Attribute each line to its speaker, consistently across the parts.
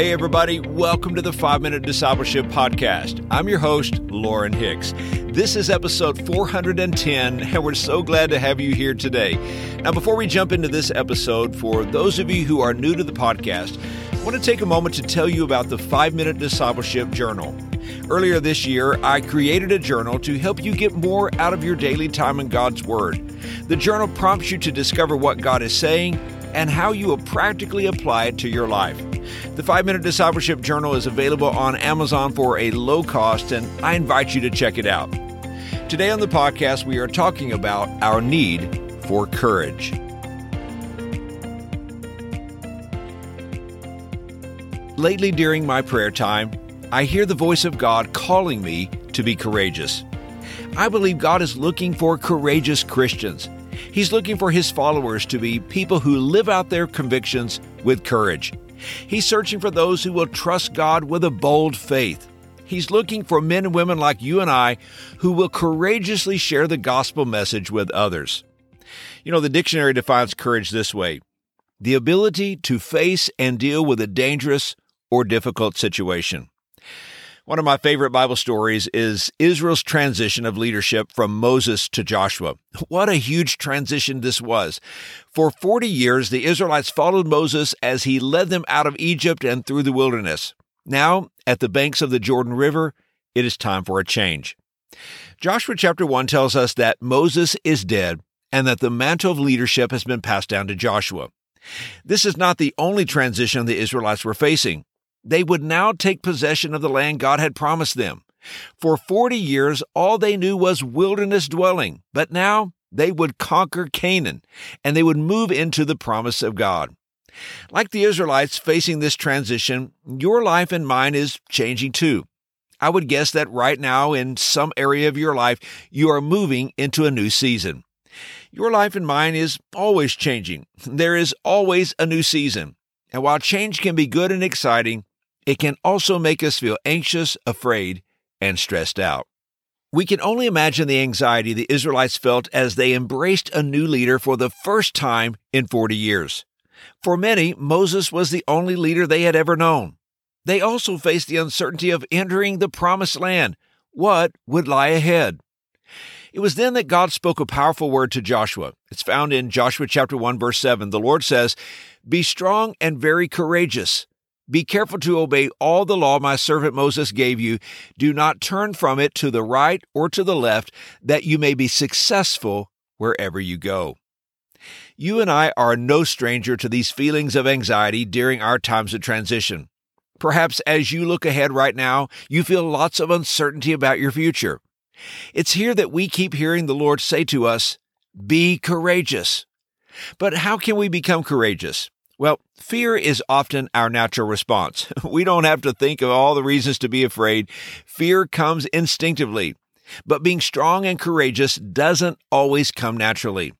Speaker 1: Hey, everybody, welcome to the 5 Minute Discipleship Podcast. I'm your host, Lauren Hicks. This is episode 410, and we're so glad to have you here today. Now, before we jump into this episode, for those of you who are new to the podcast, I want to take a moment to tell you about the 5 Minute Discipleship Journal. Earlier this year, I created a journal to help you get more out of your daily time in God's Word. The journal prompts you to discover what God is saying and how you will practically apply it to your life. The 5 Minute Discipleship Journal is available on Amazon for a low cost, and I invite you to check it out. Today on the podcast, we are talking about our need for courage. Lately, during my prayer time, I hear the voice of God calling me to be courageous. I believe God is looking for courageous Christians. He's looking for His followers to be people who live out their convictions with courage. He's searching for those who will trust God with a bold faith. He's looking for men and women like you and I who will courageously share the gospel message with others. You know, the dictionary defines courage this way the ability to face and deal with a dangerous or difficult situation. One of my favorite Bible stories is Israel's transition of leadership from Moses to Joshua. What a huge transition this was. For 40 years, the Israelites followed Moses as he led them out of Egypt and through the wilderness. Now, at the banks of the Jordan River, it is time for a change. Joshua chapter 1 tells us that Moses is dead and that the mantle of leadership has been passed down to Joshua. This is not the only transition the Israelites were facing. They would now take possession of the land God had promised them. For 40 years, all they knew was wilderness dwelling, but now they would conquer Canaan and they would move into the promise of God. Like the Israelites facing this transition, your life and mine is changing too. I would guess that right now, in some area of your life, you are moving into a new season. Your life and mine is always changing. There is always a new season. And while change can be good and exciting, it can also make us feel anxious, afraid, and stressed out. We can only imagine the anxiety the Israelites felt as they embraced a new leader for the first time in 40 years. For many, Moses was the only leader they had ever known. They also faced the uncertainty of entering the promised land. What would lie ahead? It was then that God spoke a powerful word to Joshua. It's found in Joshua chapter 1 verse 7. The Lord says, "Be strong and very courageous. Be careful to obey all the law my servant Moses gave you. Do not turn from it to the right or to the left, that you may be successful wherever you go. You and I are no stranger to these feelings of anxiety during our times of transition. Perhaps as you look ahead right now, you feel lots of uncertainty about your future. It's here that we keep hearing the Lord say to us, Be courageous. But how can we become courageous? Well, fear is often our natural response. We don't have to think of all the reasons to be afraid. Fear comes instinctively. But being strong and courageous doesn't always come naturally.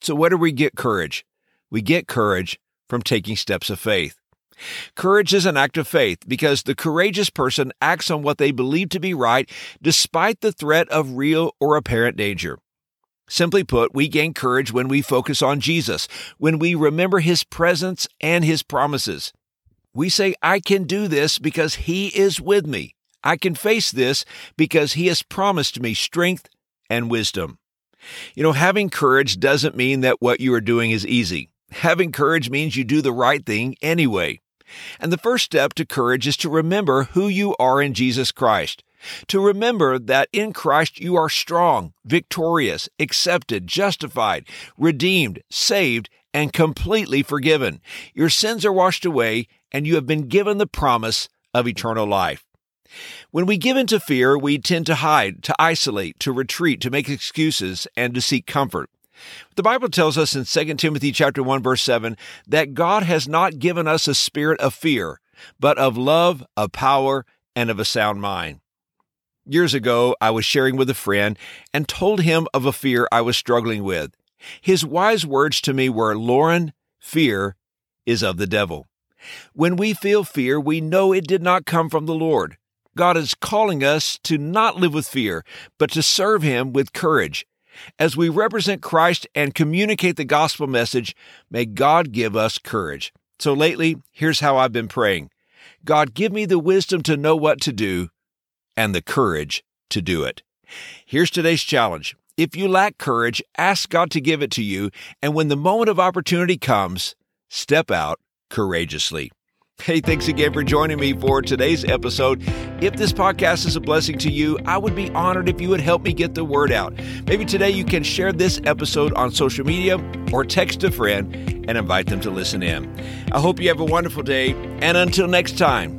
Speaker 1: So, where do we get courage? We get courage from taking steps of faith. Courage is an act of faith because the courageous person acts on what they believe to be right despite the threat of real or apparent danger. Simply put, we gain courage when we focus on Jesus, when we remember His presence and His promises. We say, I can do this because He is with me. I can face this because He has promised me strength and wisdom. You know, having courage doesn't mean that what you are doing is easy. Having courage means you do the right thing anyway. And the first step to courage is to remember who you are in Jesus Christ to remember that in Christ you are strong, victorious, accepted, justified, redeemed, saved, and completely forgiven. Your sins are washed away, and you have been given the promise of eternal life. When we give in to fear, we tend to hide, to isolate, to retreat, to make excuses, and to seek comfort. The Bible tells us in 2 Timothy chapter 1 verse 7 that God has not given us a spirit of fear, but of love, of power, and of a sound mind. Years ago, I was sharing with a friend and told him of a fear I was struggling with. His wise words to me were, Lauren, fear is of the devil. When we feel fear, we know it did not come from the Lord. God is calling us to not live with fear, but to serve Him with courage. As we represent Christ and communicate the gospel message, may God give us courage. So lately, here's how I've been praying God, give me the wisdom to know what to do and the courage to do it. Here's today's challenge. If you lack courage, ask God to give it to you, and when the moment of opportunity comes, step out courageously. Hey, thanks again for joining me for today's episode. If this podcast is a blessing to you, I would be honored if you would help me get the word out. Maybe today you can share this episode on social media or text a friend and invite them to listen in. I hope you have a wonderful day, and until next time,